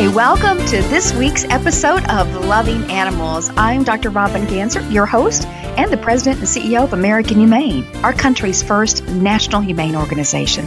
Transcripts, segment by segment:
Hi, welcome to this week's episode of Loving Animals. I'm Dr. Robin Ganzert, your host and the president and CEO of American Humane, our country's first national humane organization.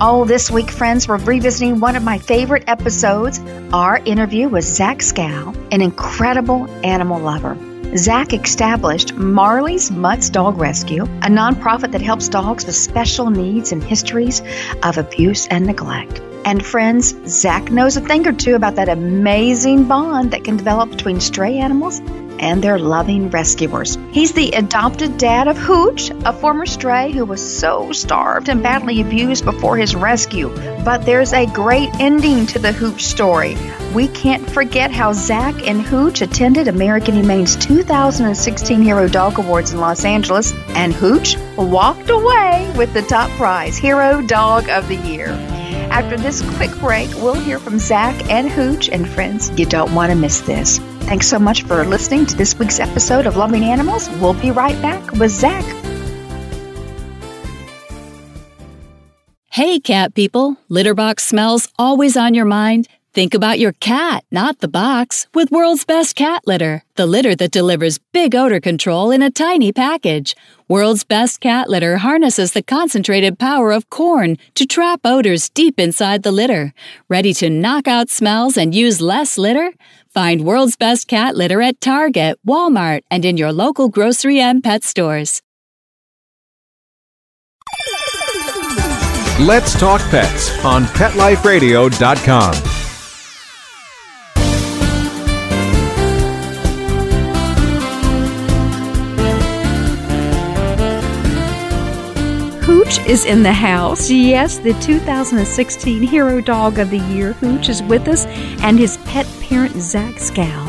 Oh, this week, friends, we're revisiting one of my favorite episodes our interview with Zach Skow, an incredible animal lover. Zach established Marley's Mutts Dog Rescue, a nonprofit that helps dogs with special needs and histories of abuse and neglect. And friends, Zach knows a thing or two about that amazing bond that can develop between stray animals and their loving rescuers. He's the adopted dad of Hooch, a former stray who was so starved and badly abused before his rescue. But there's a great ending to the Hooch story. We can't forget how Zach and Hooch attended American Humane's 2016 Hero Dog Awards in Los Angeles, and Hooch walked away with the top prize, Hero Dog of the Year. After this quick break, we'll hear from Zach and Hooch, and friends, you don't want to miss this. Thanks so much for listening to this week's episode of Loving Animals. We'll be right back with Zach. Hey, cat people. Litter box smells always on your mind? Think about your cat, not the box, with World's Best Cat Litter, the litter that delivers big odor control in a tiny package. World's Best Cat Litter harnesses the concentrated power of corn to trap odors deep inside the litter. Ready to knock out smells and use less litter? Find World's Best Cat Litter at Target, Walmart, and in your local grocery and pet stores. Let's Talk Pets on PetLifeRadio.com. Hooch is in the house. Yes, the 2016 Hero Dog of the Year, Hooch, is with us, and his pet parent, Zach Skow.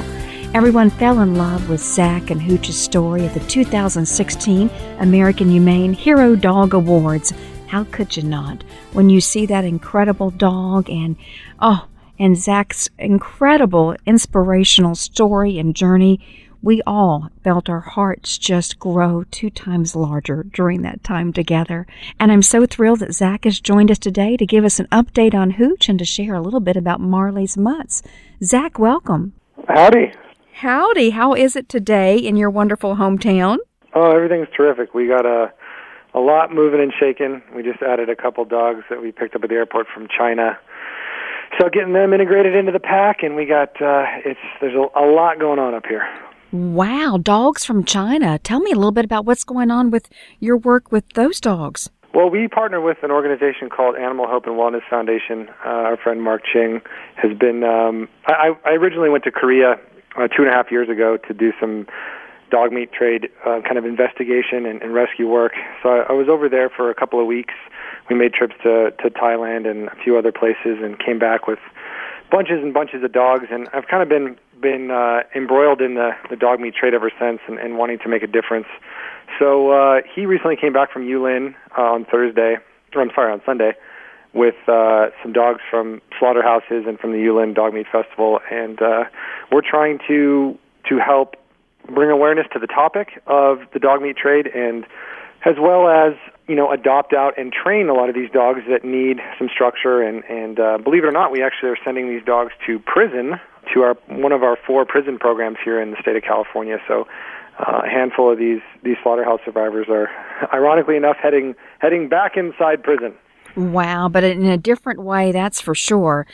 Everyone fell in love with Zach and Hooch's story at the 2016 American Humane Hero Dog Awards. How could you not? When you see that incredible dog and, oh, and Zach's incredible inspirational story and journey, we all felt our hearts just grow two times larger during that time together. And I'm so thrilled that Zach has joined us today to give us an update on Hooch and to share a little bit about Marley's Mutts. Zach, welcome. Howdy. Howdy. How is it today in your wonderful hometown? Oh, everything's terrific. We got a a lot moving and shaking. We just added a couple dogs that we picked up at the airport from China. So getting them integrated into the pack, and we got uh, it's there's a, a lot going on up here. Wow, dogs from China. Tell me a little bit about what's going on with your work with those dogs. Well, we partner with an organization called Animal Hope and Wellness Foundation. Uh, our friend Marc Ching has been. Um, I, I originally went to Korea uh, two and a half years ago to do some dog meat trade uh, kind of investigation and, and rescue work. So I, I was over there for a couple of weeks. We made trips to to Thailand and a few other places, and came back with bunches and bunches of dogs. And I've kind of been been uh, embroiled in the, the dog meat trade ever since, and, and wanting to make a difference. So uh, he recently came back from Yulin uh, on Thursday, or I'm sorry, on Sunday, with uh, some dogs from slaughterhouses and from the Yulin Dog Meat Festival, and uh, we're trying to to help bring awareness to the topic of the dog meat trade, and as well as you know adopt out and train a lot of these dogs that need some structure. And and uh, believe it or not, we actually are sending these dogs to prison to our one of our four prison programs here in the state of California. So. Uh, a handful of these these slaughterhouse survivors are, ironically enough, heading heading back inside prison. Wow, but in a different way, that's for sure.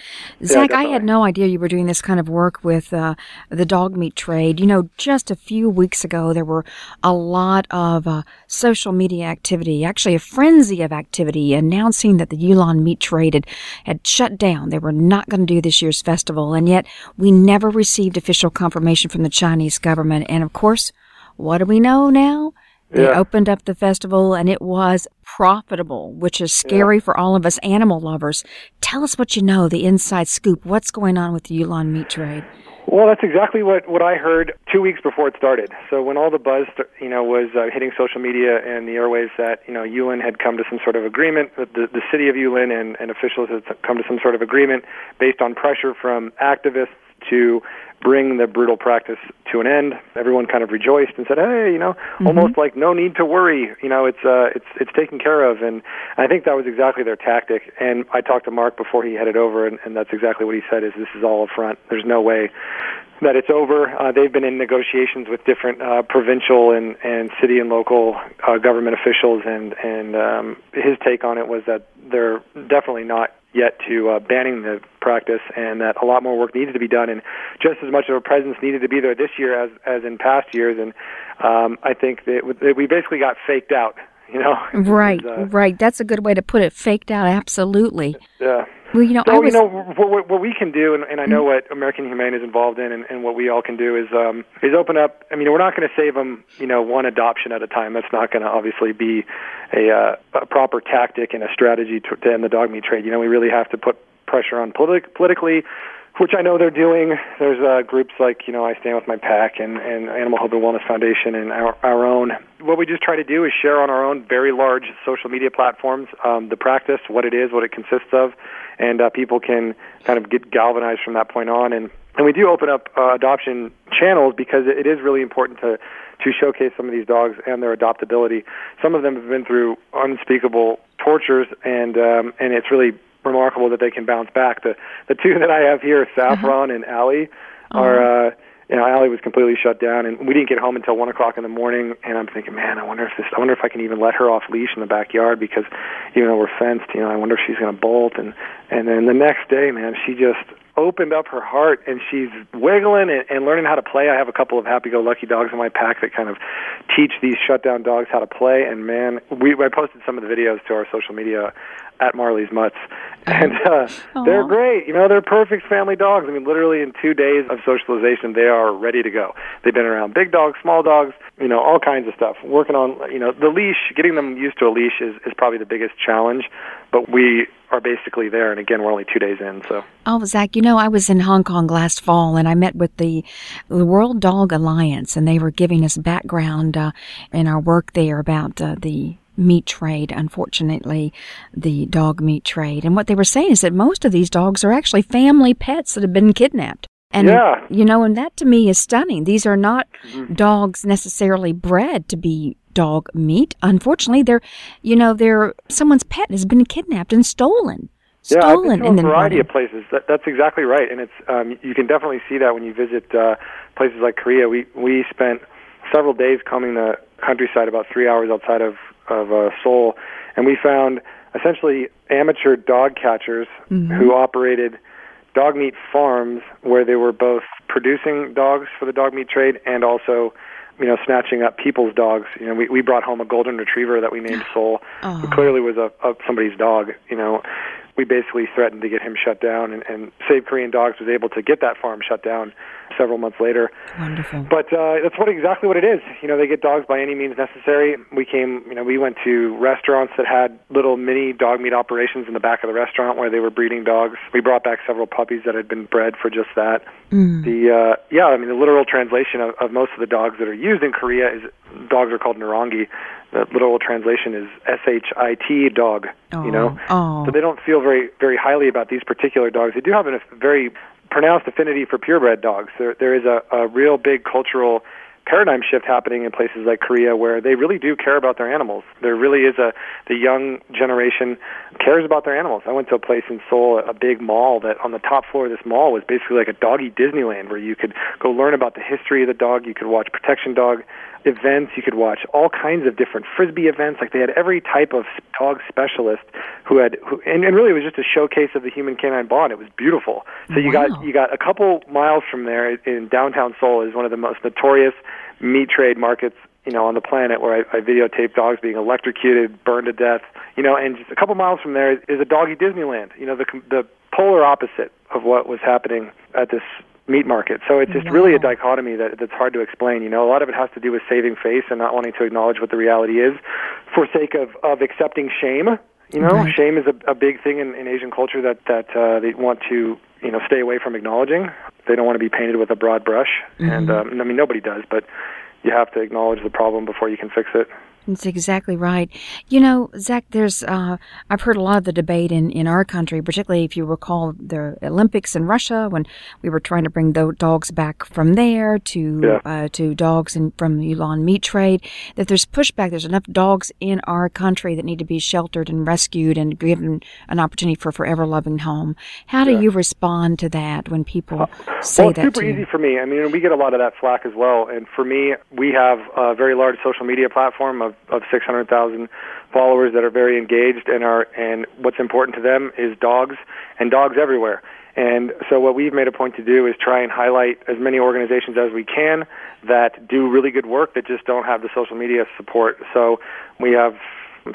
Zach, I had no idea you were doing this kind of work with uh, the dog meat trade. You know, just a few weeks ago, there were a lot of uh, social media activity, actually a frenzy of activity, announcing that the Yulin meat trade had, had shut down. They were not going to do this year's festival, and yet we never received official confirmation from the Chinese government. And of course, what do we know now? They Yeah. opened up the festival and it was profitable, which is scary for all of us animal lovers. Tell us what you know, the inside scoop. What's going on with the Yulin meat trade? Well, that's exactly what, what I heard two weeks before it started. So when all the buzz, you know, was uh, hitting social media and the airwaves that you know Yulin had come to some sort of agreement, the, the city of Yulin and, and officials had come to some sort of agreement based on pressure from activists to bring the brutal practice to an end. Everyone kind of rejoiced and said, "Hey, you know, mm-hmm. almost like no need to worry. You know, it's uh, it's it's taken care of." And I think that was exactly their tactic. And I talked to Marc before he headed over, and, and that's exactly what he said: "Is this is all a front? There's no way that it's over. Uh, they've been in negotiations with different uh, provincial and, and city and local uh, government officials, and and um, his take on it was that they're definitely not yet to uh, banning the practice, and that a lot more work needs to be done, and just as much of a presence needed to be there this year as as in past years. And um, I think that, that we basically got faked out. You know, right, uh, right. That's a good way to put it. Faked out, absolutely. Yeah. Well, you know, so, I was, you know what, what we can do, and, and I know mm-hmm. what American Humane is involved in, and, and what we all can do is um, is open up. I mean, we're not going to save them, you know, one adoption at a time. That's not going to obviously be a, uh, a proper tactic and a strategy to, to end the dog meat trade. You know, we really have to put pressure on politi- politically, which I know they're doing. There's uh, groups like you know I Stand with My Pack and, and Animal Hope and Wellness Foundation and our, our own. What we just try to do is share on our own very large social media platforms um, the practice, what it is, what it consists of, and uh, people can kind of get galvanized from that point on. And and we do open up uh, adoption channels because it is really important to to showcase some of these dogs and their adoptability. Some of them have been through unspeakable tortures, and um, and it's really remarkable that they can bounce back. The the two that I have here, Saffron uh-huh. and Allie, are. Uh, you know, Allie was completely shut down, and we didn't get home until one o'clock in the morning. And I'm thinking, man, I wonder if this, I wonder if I can even let her off leash in the backyard because, even though we're fenced, you know, I wonder if she's going to bolt. And and then the next day, man, she just opened up her heart and she's wiggling and, and learning how to play. I have a couple of happy-go-lucky dogs in my pack that kind of teach these shutdown dogs how to play. And man, we I posted some of the videos to our social media at Marley's Mutts, and uh, they're great. You know, they're perfect family dogs. I mean, literally in two days of socialization, they are ready to go. They've been around big dogs, small dogs, you know, all kinds of stuff. Working on, you know, the leash, getting them used to a leash is is probably the biggest challenge, but we are basically there. And again, we're only two days in, so. Oh, Zach, you know, I was in Hong Kong last fall, and I met with the the World Dog Alliance, and they were giving us background uh, in our work there about uh, the meat trade, unfortunately, the dog meat trade. And what they were saying is that most of these dogs are actually family pets that have been kidnapped. And, yeah. you know, and that to me is stunning. These are not mm-hmm. dogs necessarily bred to be dog meat. Unfortunately, they're, you know, they're, someone's pet has been kidnapped and stolen. Yeah, stolen I've been to a variety of places. That, that's exactly right, and it's um, you can definitely see that when you visit uh, places like Korea. We we spent several days combing the countryside, about three hours outside of of uh, Seoul, and we found essentially amateur dog catchers mm-hmm. who operated dog meat farms where they were both producing dogs for the dog meat trade and also you know snatching up people's dogs. You know we we brought home a golden retriever that we named Soul oh. who clearly was a, a somebody's dog you know we basically threatened to get him shut down, and, and Save Korean Dogs was able to get that farm shut down several months later. Wonderful. But uh, that's what exactly what it is. You know, they get dogs by any means necessary. We came, you know, we went to restaurants that had little mini dog meat operations in the back of the restaurant where they were breeding dogs. We brought back several puppies that had been bred for just that. Mm. The uh, yeah, I mean, the literal translation of, of most of the dogs that are used in Korea is dogs are called norangi, the literal translation is S H I T dog. Oh, you know, oh, oh. so they don't feel very very highly about these particular dogs. They do have a very pronounced affinity for purebred dogs. There there is a, a real big cultural paradigm shift happening in places like Korea where they really do care about their animals. There really is a the young generation cares about their animals. I went to a place in Seoul, a big mall that on the top floor of this mall was basically like a doggy Disneyland where you could go learn about the history of the dog, you could watch protection dog events. You could watch all kinds of different frisbee events. Like they had every type of dog specialist who had, who, and, and really it was just a showcase of the human canine bond. It was beautiful. So you wow. got you got a couple miles from there in downtown Seoul is one of the most notorious meat trade markets you know, on the planet where I, I videotape dogs being electrocuted, burned to death, you know, and just a couple miles from there is a doggy Disneyland, you know, the the polar opposite of what was happening at this meat market. So it's just wow. really a dichotomy that that's hard to explain. You know, a lot of it has to do with saving face and not wanting to acknowledge what the reality is, for sake of of accepting shame. You know, right. shame is a, a big thing in, in Asian culture that that uh, they want to you know stay away from acknowledging. They don't want to be painted with a broad brush, mm-hmm. and um, I mean nobody does, but you have to acknowledge the problem before you can fix it. That's exactly right. You know, Zach, there's, uh, I've heard a lot of the debate in, in our country, particularly if you recall the Olympics in Russia when we were trying to bring the dogs back from there to, yeah. uh, to dogs in, from the Yulin meat trade, that there's pushback. There's enough dogs in our country that need to be sheltered and rescued and given an opportunity for a forever loving home. How do yeah. you respond to that when people uh, say well, that super easy for me. I mean, we get a lot of that flack as well. And for me, we have a very large social media platform of of, 600,000 followers that are very engaged and are and what's important to them is dogs and dogs everywhere. And so what we've made a point to do is try and highlight as many organizations as we can that do really good work that just don't have the social media support. So we have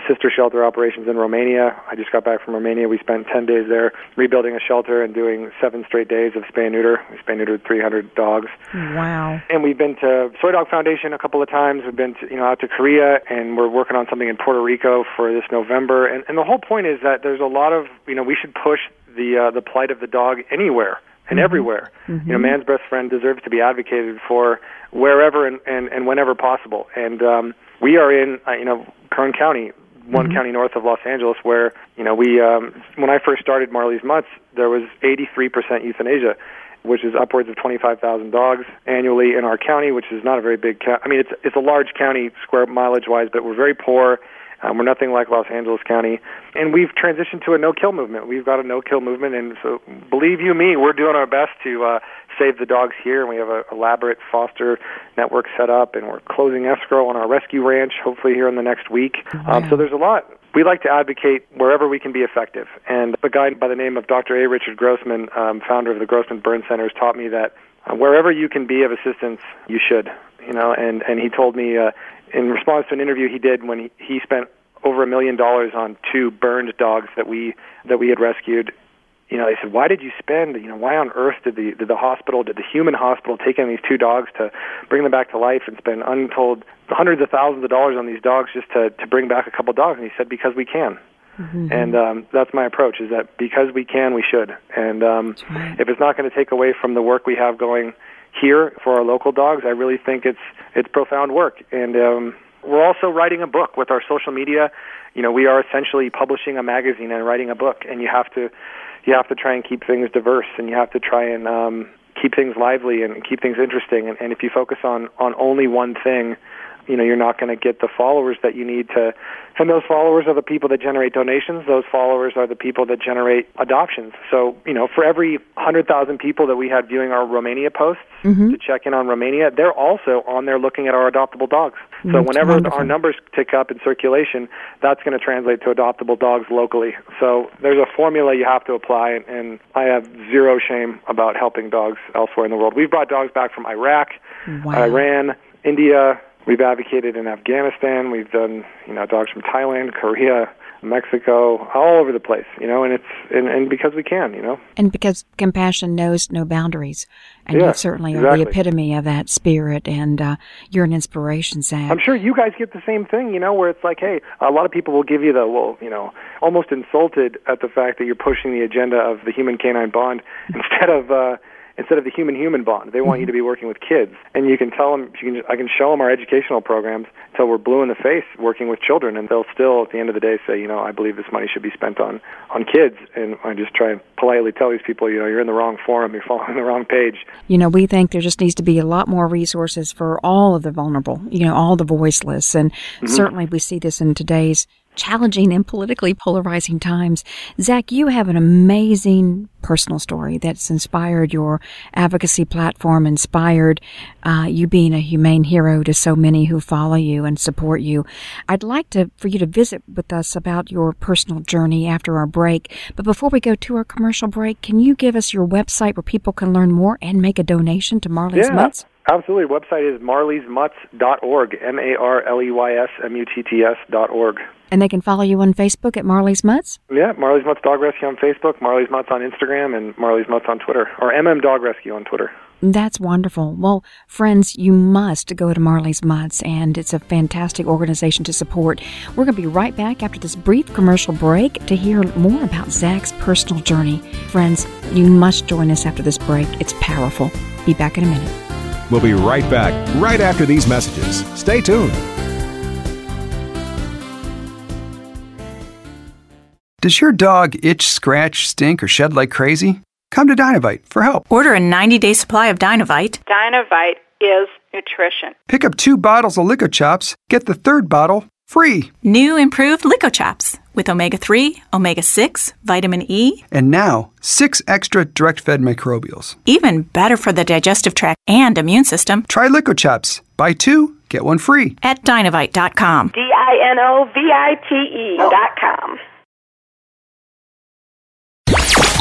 sister shelter operations in Romania. I just got back from Romania. We spent 10 days there rebuilding a shelter and doing seven straight days of spay and neuter. We spay neutered 300 dogs. Wow. And we've been to Soi Dog Foundation a couple of times. We've been to, you know out to Korea and we're working on something in Puerto Rico for this November. And, and the whole point is that there's a lot of, you know, we should push the uh, the plight of the dog anywhere and mm-hmm. everywhere. Mm-hmm. You know, man's best friend deserves to be advocated for wherever and, and, and whenever possible. And um, we are in, uh, you know, Kern County, one mm-hmm. county north of Los Angeles, where you know we um, when I first started Marley's Mutts, there was 83% euthanasia, which is upwards of 25,000 dogs annually in our county, which is not a very big. county. I mean, it's it's a large county square mileage wise, but we're very poor. Um, we're nothing like Los Angeles County, and we've transitioned to a no-kill movement. We've got a no-kill movement, and so believe you me, we're doing our best to uh, save the dogs here. And we have an elaborate foster network set up, and we're closing escrow on our rescue ranch, hopefully here in the next week. Um, so there's a lot. We like to advocate wherever we can be effective. And a guy by the name of Dr. A. Richard Grossman, um, founder of the Grossman Burn Centers, taught me that uh, wherever you can be of assistance, you should. You know, and and he told me uh, in response to an interview he did when he, he spent over a million dollars on two burned dogs that we that we had rescued. You know, they said, "Why did you spend? You know, why on earth did the did the hospital, did the human hospital take in these two dogs to bring them back to life and spend untold hundreds of thousands of dollars on these dogs just to to bring back a couple dogs?" And he said, "Because we can." Mm-hmm. And um, that's my approach: is that because we can, we should. And um, right. if it's not going to take away from the work we have going here for our local dogs, I really think it's it's profound work. And um, we're also writing a book with our social media. You know, we are essentially publishing a magazine and writing a book, and you have to you have to try and keep things diverse, and you have to try and um, keep things lively and keep things interesting. And, and if you focus on on only one thing, you know, you're not going to get the followers that you need to and those followers are the people that generate donations. Those followers are the people that generate adoptions. So, you know, for every 100,000 people that we had viewing our Romania posts mm-hmm. to check in on Romania, they're also on there looking at our adoptable dogs. So, that's whenever wonderful. our numbers tick up in circulation, that's going to translate to adoptable dogs locally. So, there's a formula you have to apply, and I have zero shame about helping dogs elsewhere in the world. We've brought dogs back from Iraq, wow. Iran, India, We've advocated in Afghanistan. We've done, you know, dogs from Thailand, Korea, Mexico, all over the place, you know, and it's and, and because we can, you know. And because compassion knows no boundaries. And yeah, you certainly exactly. are the epitome of that spirit and uh, you're an inspiration, Zach. I'm sure you guys get the same thing, you know, where it's like, hey, a lot of people will give you the well, you know, almost insulted at the fact that you're pushing the agenda of the human canine bond instead of uh instead of the human-human bond. They want mm-hmm. you to be working with kids, and you can tell them. You can, I can show them our educational programs until we're blue in the face working with children, and they'll still, at the end of the day, say, you know, I believe this money should be spent on on kids. And I just try and politely tell these people, you know, you're in the wrong forum. You're following the wrong page. You know, we think there just needs to be a lot more resources for all of the vulnerable. You know, all the voiceless, and mm-hmm. certainly we see this in today's challenging and politically polarizing times. Zach, you have an amazing personal story that's inspired your advocacy platform, inspired uh, you being a humane hero to so many who follow you and support you. I'd like to for you to visit with us about your personal journey after our break. But before we go to our commercial break, can you give us your website where people can learn more and make a donation to Marley's yeah. Mutts? Absolutely. Website is marleysmutts.org, M A R L E Y S M U T T S dot org. And they can follow you on Facebook at Marley's Mutts? Yeah, Marley's Mutts Dog Rescue on Facebook, Marley's Mutts on Instagram, and Marley's Mutts on Twitter, or MM Dog Rescue on Twitter. That's wonderful. Well, friends, you must go to Marley's Mutts, and it's a fantastic organization to support. We're going to be right back after this brief commercial break to hear more about Zach's personal journey. Friends, you must join us after this break. It's powerful. Be back in a minute. We'll be right back, right after these messages. Stay tuned. Does your dog itch, scratch, stink, or shed like crazy? Come to Dinovite for help. Order a 90 day supply of Dinovite. Dinovite is nutrition. Pick up two bottles of Lico Chops, get the third bottle free. New improved LicoChops with omega 3, omega 6, vitamin E, And now, six extra direct fed microbials. even better for the digestive tract and immune system Try Lico Chops. Buy two, get one free. at dinovite.com. D I N O V I T E dot com.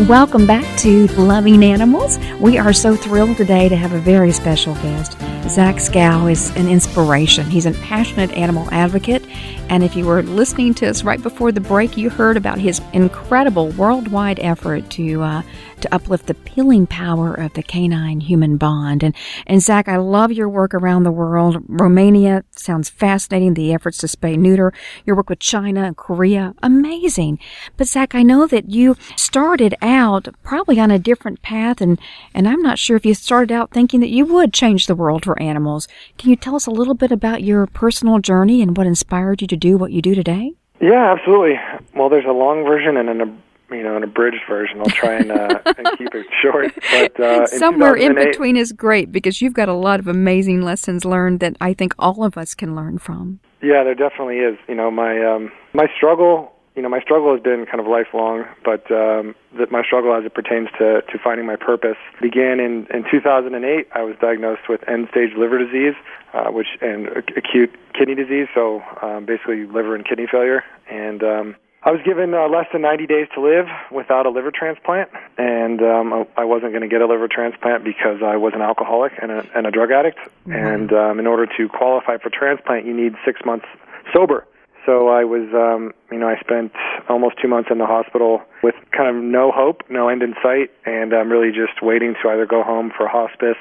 Welcome back to Loving Animals. We are so thrilled today to have a very special guest. Zach Skow is an inspiration. He's a passionate animal advocate. And if you were listening to us right before the break, you heard about his incredible worldwide effort to uh, to uplift the peeling power of the canine human bond. And and Zach, I love your work around the world. Romania sounds fascinating. The efforts to spay neuter, your work with China and Korea, amazing. But Zach, I know that you started out probably on a different path, and and I'm not sure if you started out thinking that you would change the world for animals. Can you tell us a little bit about your personal journey and what inspired you to do what you do today? Yeah, absolutely. Well, there's a long version and an you know an abridged version. I'll try and, uh, and keep it short. But uh, Somewhere in 2008 between is great because you've got a lot of amazing lessons learned that I think all of us can learn from. Yeah, there definitely is. You know, my um, my struggle. You know, my struggle has been kind of lifelong, but um, that my struggle as it pertains to, to finding my purpose began in, in 2008. I was diagnosed with end-stage liver disease, uh, which and ac- acute kidney disease, so um, basically liver and kidney failure. And um, I was given uh, less than 90 days to live without a liver transplant, and um, I wasn't going to get a liver transplant because I was an alcoholic and a, and a drug addict. And um, in order to qualify for transplant, you need six months sober. So I was, um, you know, I spent almost two months in the hospital with kind of no hope, no end in sight, and I'm really just waiting to either go home for hospice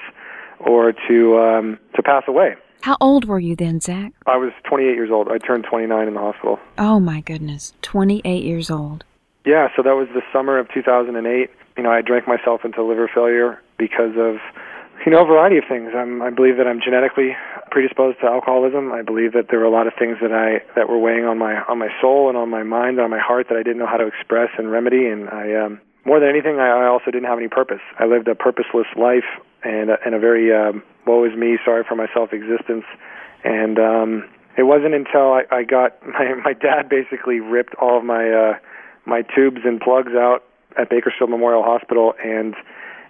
or to um, to pass away. How old were you then, Zach? I was 28 years old. I turned 29 in the hospital. Oh my goodness, 28 years old. Yeah, so that was the summer of 2008. You know, I drank myself into liver failure because of, you know, a variety of things. I'm, I believe that I'm genetically predisposed to alcoholism. I believe that there were a lot of things that I that were weighing on my on my soul and on my mind, and on my heart that I didn't know how to express and remedy. And I, um, more than anything, I, I also didn't have any purpose. I lived a purposeless life and a, and a very um, woe is me, sorry for myself existence. And um, it wasn't until I, I got my my dad basically ripped all of my uh, my tubes and plugs out at Bakersfield Memorial Hospital and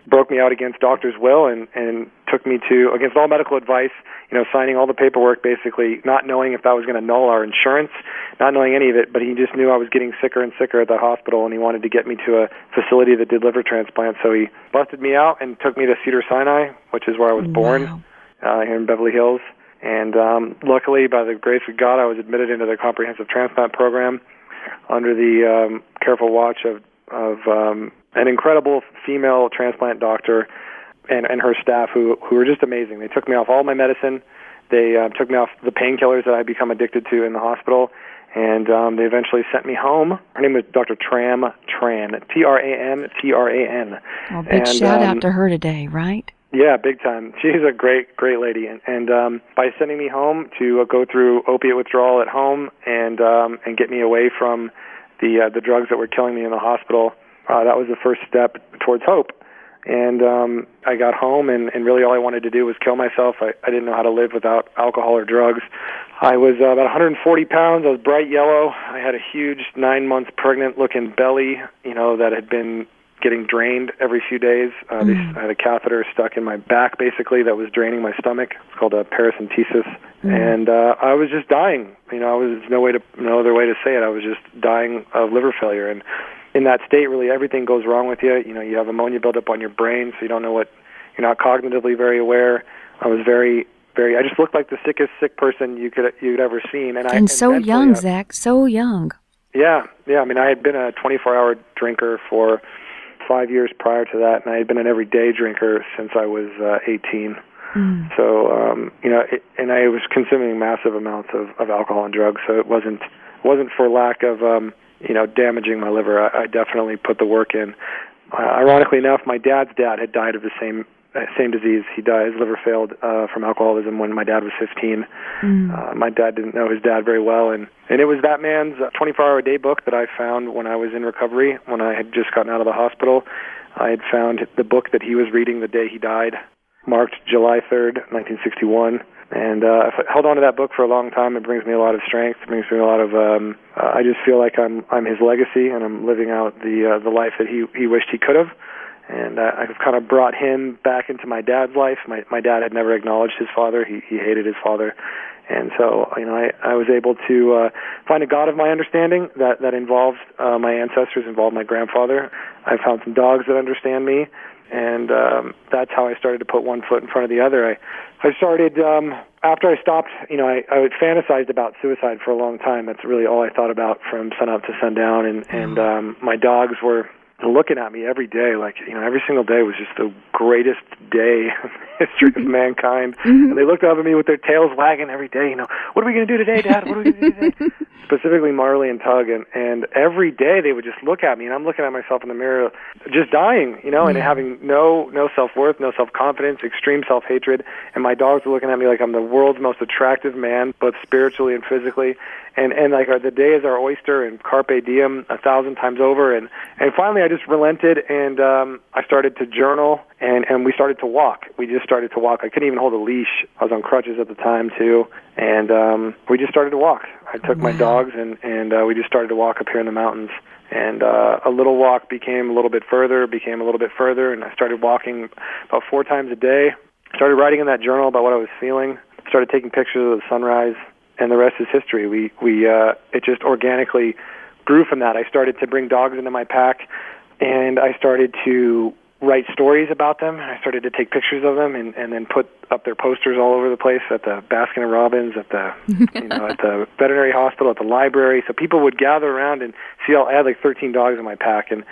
broke me out against doctor's will and and took me to against all medical advice you know signing all the paperwork basically not knowing if that was going to null our insurance not knowing any of it but he just knew I was getting sicker and sicker at the hospital and he wanted to get me to a facility that did liver transplants so he busted me out and took me to Cedars-Sinai which is where I was born uh, here in Beverly Hills. And um, luckily, by the grace of God, I was admitted into the comprehensive transplant program under the um, careful watch of, of um, an incredible female transplant doctor and, and her staff who, who were just amazing. They took me off all my medicine. They uh, took me off the painkillers that I'd become addicted to in the hospital. And um, they eventually sent me home. Her name was Dr. Tram Tran, T-R-A-M, T-R-A-N. Well, big And, shout um, out to her today, right? Yeah, big time. She's a great, great lady, and, and um, by sending me home to uh, go through opiate withdrawal at home and um, and get me away from the uh, the drugs that were killing me in the hospital, uh, that was the first step towards hope. And um, I got home, and, and really all I wanted to do was kill myself. I, I didn't know how to live without alcohol or drugs. I was uh, about 140 pounds. I was bright yellow. I had a huge nine months pregnant looking belly, you know, that had been getting drained every few days. Uh, they, I had a catheter stuck in my back, basically, that was draining my stomach. It's called a paracentesis, and uh, I was just dying. You know, I was there's no way to no other way to say it. I was just dying of liver failure, and in that state, really everything goes wrong with you. You know, you have ammonia buildup on your brain, so you don't know what. You're not cognitively very aware. I was very very. I just looked like the sickest sick person you could you'd ever seen, and I And so young, I- Zach, so young. yeah, yeah. I mean, I had been a 24-hour drinker for five years prior to that, and I had been an everyday drinker since I was uh, 18. Mm. So, um, you know, it, and I was consuming massive amounts of, of alcohol and drugs. So it wasn't wasn't for lack of, um, you know, damaging my liver. I, I definitely put the work in. Uh, ironically enough, my dad's dad had died of the same same disease. He died. His liver failed uh, from alcoholism when my dad was 15. Uh, my dad didn't know his dad very well, and and it was that man's 24-hour day book that I found when I was in recovery. When I had just gotten out of the hospital, I had found the book that he was reading the day he died, marked July 3rd, 1961. And uh, I've held on to that book for a long time. It brings me a lot of strength. It brings me a lot of. Um, uh, I just feel like I'm I'm his legacy, and I'm living out the uh, the life that he he wished he could have and uh, I've kind of brought him back into my dad's life. My my dad had never acknowledged his father; he he hated his father, and so you know I I was able to uh, find a God of my understanding that that involved uh, my ancestors, involved my grandfather. I found some dogs that understand me, and um, that's how I started to put one foot in front of the other. I I started um, after I stopped. You know, I I had fantasized about suicide for a long time. That's really all I thought about from sunup to sundown, and and um, my dogs were looking at me every day like you know every single day was just the greatest day in the history of mm-hmm. mankind. Mm-hmm. And they looked up at me with their tails wagging every day you know what are we going to do today dad? What are we going to do today? Specifically marley and tug and and every day they would just look at me and i'm looking at myself in the mirror just dying you know and having no no self-worth no self-confidence extreme self-hatred. And my dogs were looking at me like i'm the world's most attractive man both spiritually and physically and and like our, the day is our oyster and carpe diem a thousand times over. And and finally I just relented and um I started to journal and and we started to walk. We just started to walk. I couldn't even hold a leash. I was on crutches at the time too. And um we just started to walk. I took my dogs and and uh, we just started to walk up here in the mountains. And uh, a little walk became a little bit further became a little bit further. And I started walking about four times a day. Started writing in that journal about what I was feeling. Started taking pictures of the sunrise and the rest is history. We we uh, it just organically grew from that. I started to bring dogs into my pack, and I started to write stories about them. I started to take pictures of them and, and then put up their posters all over the place at the Baskin and Robbins, at the you know at the veterinary hospital, at the library. So people would gather around and see. All, I had like 13 dogs in my pack, and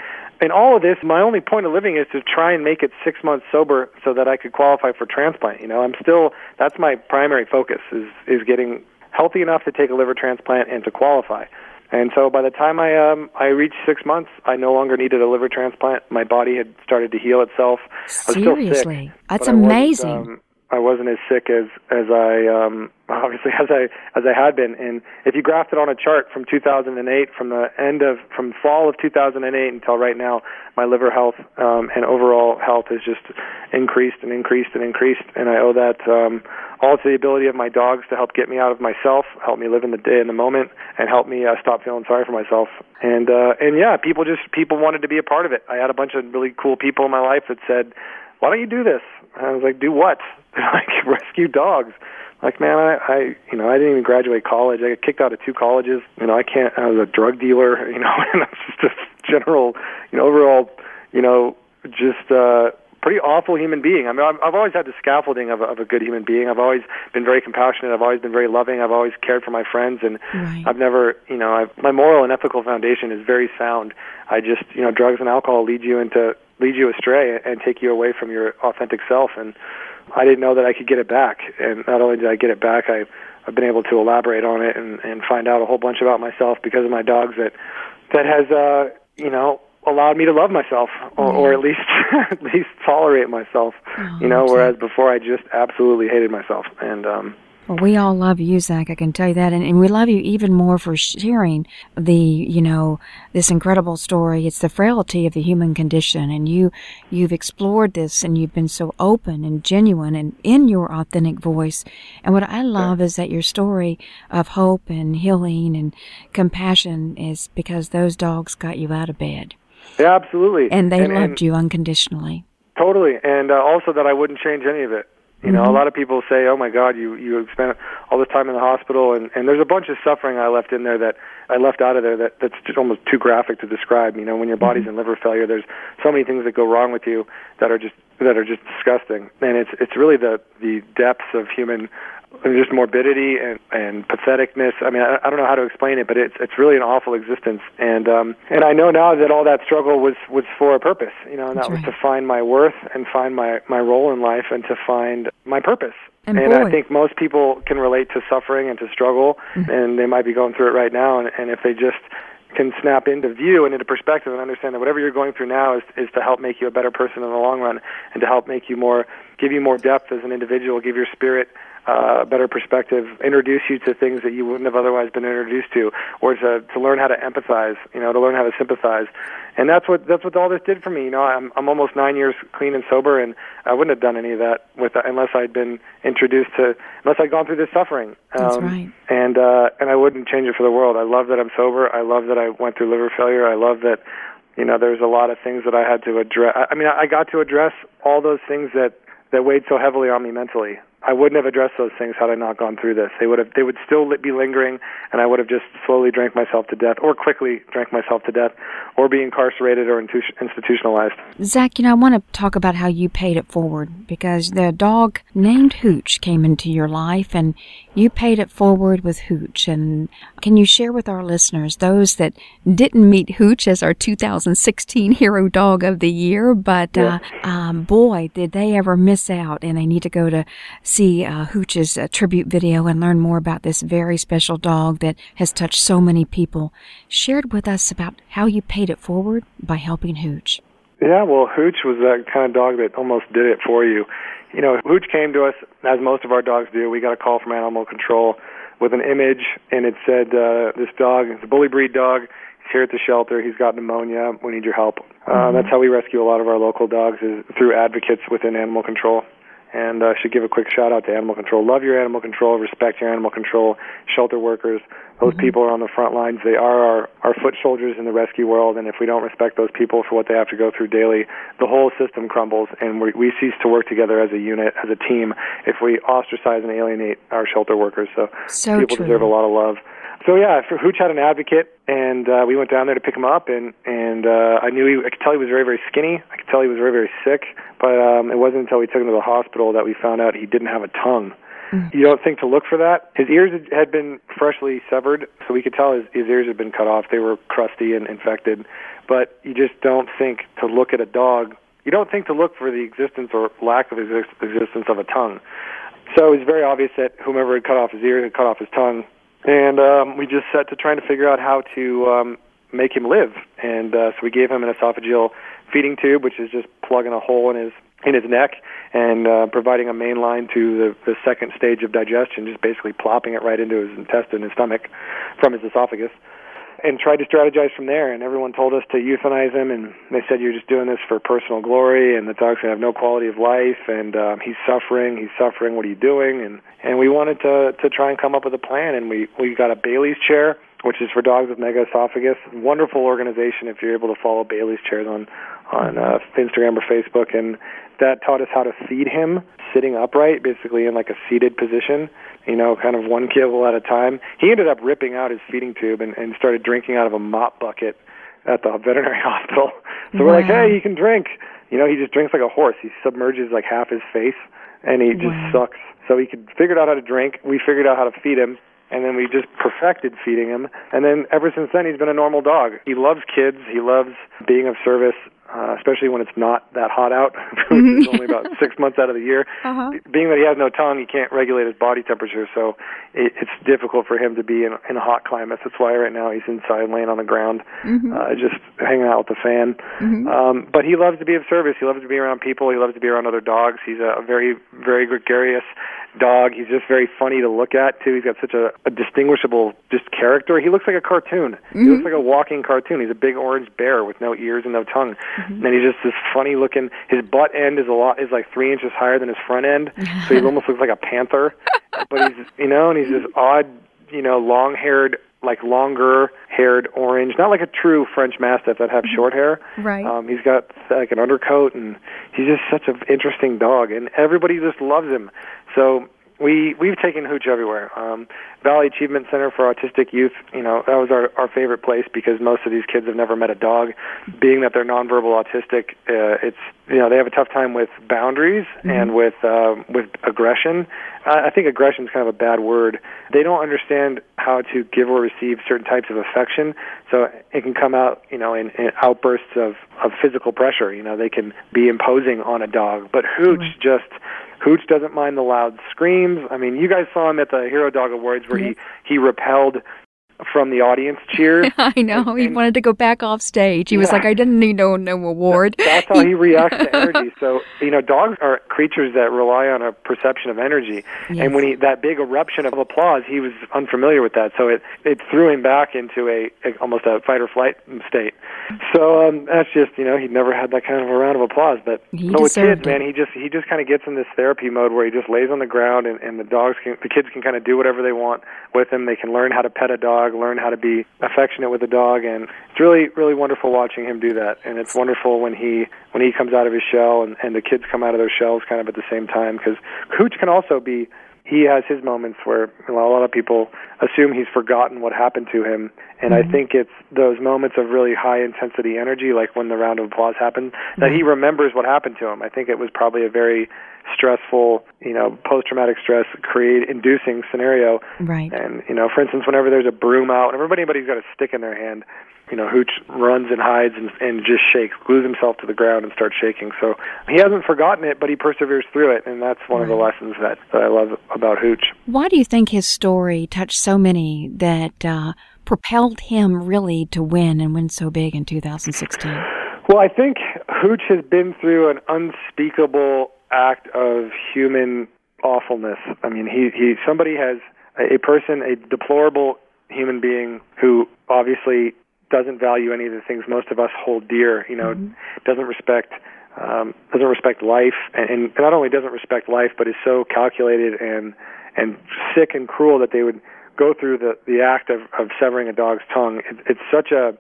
and all of this, my only point of living is to try and make it six months sober so that I could qualify for transplant. You know, I'm still that's my primary focus is is getting healthy enough to take a liver transplant and to qualify. And so by the time I um I reached six months, I no longer needed a liver transplant. My body had started to heal itself. I was still sick, Seriously, that's but I wasn't, amazing. um, I wasn't as sick as as I um obviously as I as I had been. And if you graphed it on a chart from 2008, from the end of from fall of 2008 until right now, my liver health um, and overall health has just increased and increased and increased. And I owe that um, all to the ability of my dogs to help get me out of myself, help me live in the day in the moment, and help me uh, stop feeling sorry for myself. And uh, and yeah, people just people wanted to be a part of it. I had a bunch of really cool people in my life that said, "Why don't you do this?" I was like, "Do what?" Like, "Rescue dogs." Like, man, I, I, you know, I didn't even graduate college. I got kicked out of two colleges. You know, I can't. I was a drug dealer. You know, and I was just a general, you know, overall, you know, just uh, pretty awful human being. I mean, I've, I've always had the scaffolding of a, of a good human being. I've always been very compassionate. I've always been very loving. I've always cared for my friends, and Right. I've never, you know, I've, my moral and ethical foundation is very sound. I just, you know, drugs and alcohol lead you into lead you astray and take you away from your authentic self. And I didn't know that I could get it back. And not only did I get it back, I, I've been able to elaborate on it and, and find out a whole bunch about myself because of my dogs that that has, uh, you know, allowed me to love myself or, or at least at least tolerate myself. you know, whereas before I just absolutely hated myself. And um, Well, we all love you, Zach. I can tell you that, and, and we love you even more for sharing the, you know, this incredible story. It's the frailty of the human condition, and you, you've explored this, and you've been so open and genuine, and in your authentic voice. And what I love is that your story of hope and healing and compassion is because those dogs got you out of bed. Yeah, absolutely. And they and, loved and you unconditionally. Totally, and uh, also that I wouldn't change any of it. You know, Mhm. a lot of people say, "Oh my God, you you spent all this time in the hospital," and and there's a bunch of suffering I left in there that I left out of there that that's just almost too graphic to describe. You know, when your body's in liver failure, there's so many things that go wrong with you that are just that are just disgusting, and it's it's really the the depths of human just morbidity and and patheticness. I mean, I, I don't know how to explain it, but it's it's really an awful existence. And um, and I know now that all that struggle was was for a purpose. You know, and that That's was right. to find my worth and find my my role in life and to find my purpose. And I think most people can relate to suffering and to struggle, Mm-hmm. and they might be going through it right now. And, and if they just can snap into view and into perspective and understand that whatever you're going through now is is to help make you a better person in the long run and to help make you more give you more depth as an individual, give your spirit uh, a better perspective, introduce you to things that you wouldn't have otherwise been introduced to, or to to learn how to empathize, you know, to learn how to sympathize, and that's what that's what all this did for me. You know, I'm I'm almost nine years clean and sober, and I wouldn't have done any of that with unless I'd been introduced to unless I'd gone through this suffering. That's Um, right. and uh, and I wouldn't change it for the world. I love that I'm sober. I love that I went through liver failure. I love that you know there's a lot of things that I had to address. I I mean, I got to address all those things that that weighed so heavily on me mentally. I wouldn't have addressed those things had I not gone through this. They would have they would still be lingering, and I would have just slowly drank myself to death, or quickly drank myself to death, or be incarcerated or institutionalized. Zach, you know, I want to talk about how you paid it forward because the dog named Hooch came into your life and you paid it forward with Hooch. And can you share with our listeners, those that didn't meet Hooch as our 2016 Hero Dog of the Year, but uh, um, boy, did they ever miss out and they need to go to see uh, Hooch's uh, tribute video and learn more about this very special dog that has touched so many people. Shared with us about how you paid it forward by helping Hooch. Yeah, well, Hooch was that kind of dog that almost did it for you. You know, Hooch came to us, as most of our dogs do. We got a call from Animal Control with an image, and it said, uh, this dog, it's a bully breed dog. He's here at the shelter. He's got pneumonia. We need your help. Uh, that's how we rescue a lot of our local dogs is through advocates within Animal Control. And uh, should give a quick shout out to Animal Control. Love your Animal Control. Respect your Animal Control. Shelter workers. Those people are on the front lines. They are our, our foot soldiers in the rescue world. And if we don't respect those people for what they have to go through daily, the whole system crumbles. And we, we cease to work together as a unit, as a team, if we ostracise and alienate our shelter workers. So, So people true. deserve a lot of love. So yeah, for Hooch had an advocate, and uh, we went down there to pick him up, and and uh, I knew he, I could tell he was very very skinny. I could tell he was very very sick, but um, it wasn't until we took him to the hospital that we found out he didn't have a tongue. You don't think to look for that. His ears had- had been freshly severed, so we could tell his, his ears had been cut off. They were crusty and infected, but you just don't think to look at a dog. You don't think to look for the existence or lack of exist- existence of a tongue. So it was very obvious that whomever had cut off his ear had cut off his tongue, and um, we just set to trying to figure out how to um, make him live. And uh, so we gave him an esophageal feeding tube, which is just plugging a hole in his in his neck and uh, providing a main line to the, the second stage of digestion, just basically plopping it right into his intestine, his stomach, from his esophagus and tried to strategize from there. And everyone told us to euthanize him, and they said you're just doing this for personal glory, and the dog's gonna have no quality of life, and um, he's suffering. He's suffering. What are you doing? And and we wanted to to try and come up with a plan, and we we got a Bailey's chair. Which is for dogs with mega esophagus. Wonderful organization if you're able to follow Bailey's chairs on on uh, Instagram or Facebook, and that taught us how to feed him sitting upright, basically in like a seated position, you know, kind of one kibble at a time. He ended up ripping out his feeding tube and, and started drinking out of a mop bucket at the veterinary hospital. So we're like, hey, you can drink. You know, he just drinks like a horse. He submerges like half his face, and he just Wow. sucks. So he could figured out how to drink. We figured out how to feed him. And then we just perfected feeding him. And then ever since then, he's been a normal dog. He loves kids. He loves being of service, uh, especially when it's not that hot out, which is only about six months out of the year. Uh-huh. Being that he has no tongue, he can't regulate his body temperature, so it, it's difficult for him to be in, in a hot climates. That's why right now he's inside, laying on the ground, uh, just hanging out with the fan. Um, but he loves to be of service. He loves to be around people. He loves to be around other dogs. He's a very, very gregarious dog. He's just very funny to look at too. He's got such a, a distinguishable just character. He looks like a cartoon. He looks mm-hmm. like a walking cartoon. He's a big orange bear with no ears and no tongue, mm-hmm. and he's just this funny looking. His butt end is a lot is like three inches higher than his front end, so he almost looks like a panther. But he's you know, and he's this odd, you know, long haired like longer haired orange, not like a true French Mastiff that have short hair. Right. Um, he's got like an undercoat, and he's just such an interesting dog, and everybody just loves him. So we we've taken Hooch everywhere. Um, Valley Achievement Center for Autistic Youth, you know, that was our our favorite place because most of these kids have never met a dog. Being that they're nonverbal autistic, uh, it's you know they have a tough time with boundaries Mm-hmm. and with uh, with aggression. I think aggression is kind of a bad word. They don't understand how to give or receive certain types of affection, so it can come out, you know, in, in outbursts of of physical pressure. You know, they can be imposing on a dog, but Hooch just Hooch doesn't mind the loud screams. I mean, you guys saw him at the Hero Dog Awards where he he repelled from the audience cheers. I know. he wanted to go back off stage. He was like, I didn't need no no award. That's how he reacts to energy. So you know, dogs are creatures that rely on a perception of energy. Yes. And when he that big eruption of applause, he was unfamiliar with that. So it it threw him back into a, a almost a fight or flight state. So um, that's just you know he'd never had that kind of a round of applause. But He you with kids, man, he just he just kind of gets in this therapy mode where he just lays on the ground and, and the dogs can the kids can kind of do whatever they want with him. They can learn how to pet a dog, learn how to be affectionate with a dog, and it's really really wonderful watching him do that. And it's wonderful when he when he comes out of his shell and and the kids come out of their shells kind of at the same time because Hooch can also be he has his moments where you know, a lot of people assume he's forgotten what happened to him, and I mm-hmm. think it's those moments of really high intensity energy, like when the round of applause happened, that he mm-hmm. remembers what happened to him. I think it was probably a very stressful, you know, post-traumatic stress create inducing scenario. Right. And you know, for instance, whenever there's a broom out, and everybody, anybody's got a stick in their hand, you know, Hooch runs and hides and, and just shakes, glues himself to the ground and starts shaking. So he hasn't forgotten it, but he perseveres through it, and that's one of the lessons that, that I love about Hooch. Why do you think his story touched so many that uh, propelled him really to win and win so big in 2016? Well, I think Hooch has been through an unspeakable act of human awfulness. I mean, he he somebody has a person, a deplorable human being who obviously doesn't value any of the things most of us hold dear. You know, doesn't respect um, doesn't respect life, and, and not only doesn't respect life, but is so calculated and and sick and cruel that they would go through the the act of of severing a dog's tongue. It, it's such a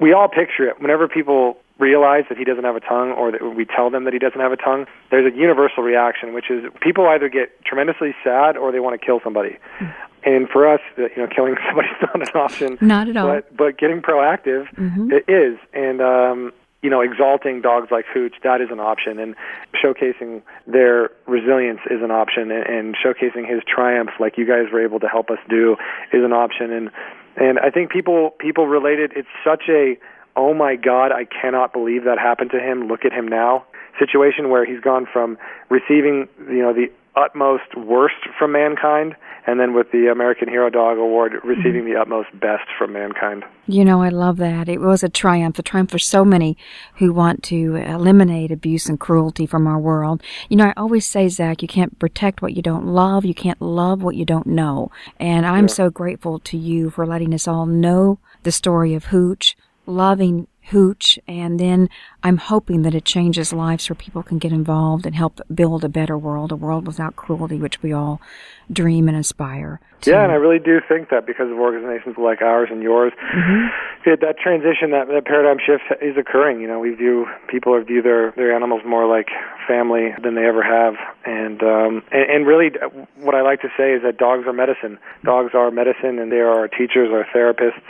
we all picture it. Whenever people realize that he doesn't have a tongue or that we tell them that he doesn't have a tongue, there's a universal reaction, which is people either get tremendously sad or they want to kill somebody. And for us, you know, killing somebody's not an option. Not at all. But but getting proactive Mhm. it is, and um, you know, exalting dogs like Hooch that is an option, and showcasing their resilience is an option, and, and showcasing his triumph, like you guys were able to help us do, is an option. And and I think people people related. It's such a oh my god, I cannot believe that happened to him. Look at him now situation where he's gone from receiving you know the utmost worst from mankind and then with the American Hero Dog Award receiving the utmost best from mankind. You know, I love that. It was a triumph, a triumph for so many who want to eliminate abuse and cruelty from our world. You know, I always say, Zach, you can't protect what you don't love. You can't love what you don't know. And I'm so grateful to you for letting us all know the story of Hooch, loving Hooch, and then I'm hoping that it changes lives where people can get involved and help build a better world, a world without cruelty, which we all dream and aspire. to. Yeah, and I really do think that because of organizations like ours and yours, it, that transition, that, that paradigm shift is occurring. You know, we view people or view their their animals more like family than they ever have, and um, and, and really, uh, what I like to say is that dogs are medicine. Dogs are medicine, and they are our teachers, our therapists,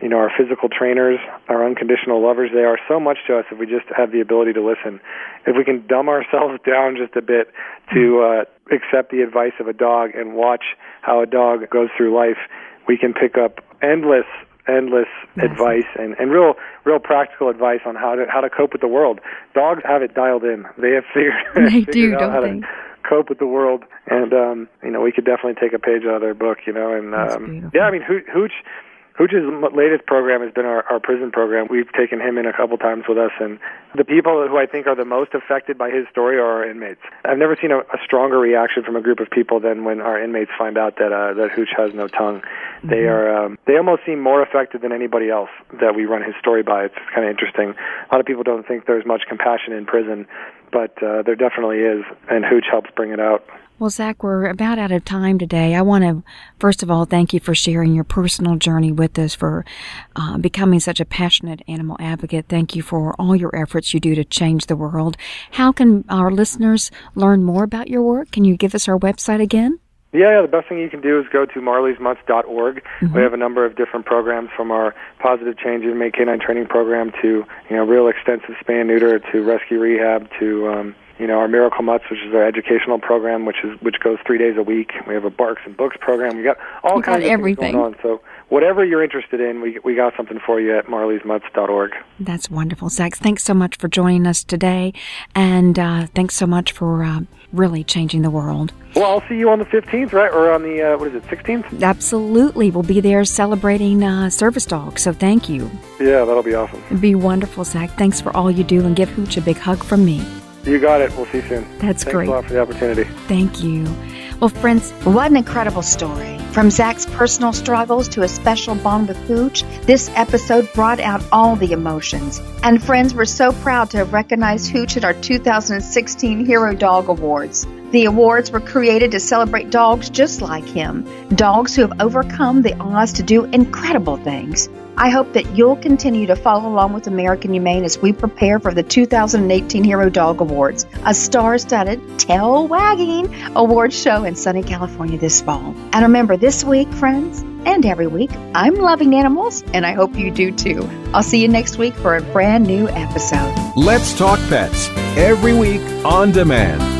you know, our physical trainers, our unconditional lovers. They are so much to us if we just have the ability to listen. If we can dumb ourselves down just a bit to uh, accept the advice of a dog and watch how a dog goes through life, we can pick up endless endless advice and, and real real practical advice on how to how to cope with the world. Dogs have it dialed in. They have figured, They figured do, out don't how they? to cope with the world and um you know we could definitely take a page out of their book you know and um yeah i mean Hooch Hooch's latest program has been our, our prison program. We've taken him in a couple times with us, and the people who I think are the most affected by his story are our inmates. I've never seen a, a stronger reaction from a group of people than when our inmates find out that uh, that Hooch has no tongue. They are um, they almost seem more affected than anybody else that we run his story by. It's kind of interesting. A lot of people don't think there's much compassion in prison, but uh, there definitely is, and Hooch helps bring it out. Well, Zach, we're about out of time today. I want to, first of all, thank you for sharing your personal journey with us, for uh, becoming such a passionate animal advocate. Thank you for all your efforts you do to change the world. How can our listeners learn more about your work? Can you give us our website again? Yeah, yeah, the best thing you can do is go to marleysmutts.org. Mm-hmm. We have a number of different programs from our positive change in May canine training program to, you know, real extensive spay and neuter to rescue rehab to um, you know, our Miracle Mutts, which is our educational program, which is which goes three days a week. We have a Barks and Books program. We got all you kinds got of everything. things going on. So whatever you're interested in, we we got something for you at marleysmutts.org. That's wonderful, Zach. Thanks so much for joining us today, and uh, thanks so much for uh, really changing the world. Well, I'll see you on the 15th, right? Or on the, uh, what is it, 16th? Absolutely. We'll be there celebrating uh, Service Dog, so thank you. Yeah, that'll be awesome. It'd be wonderful, Zach. Thanks for all you do, and give Hooch a big hug from me. You got it. We'll see you soon. That's Thanks great. Thanks a lot for the opportunity. Thank you. Well, friends, what an incredible story. From Zach's personal struggles to a special bond with Hooch, this episode brought out all the emotions. And friends, we're so proud to have recognized Hooch at our 2016 Hero Dog Awards. The awards were created to celebrate dogs just like him, dogs who have overcome the odds to do incredible things. I hope that you'll continue to follow along with American Humane as we prepare for the 2018 Hero Dog Awards, a star studded, tail wagging award show in sunny California this fall. And remember, this week, friends, and every week, I'm loving animals, and I hope you do too. I'll see you next week for a brand new episode. Let's Talk Pets, every week on demand,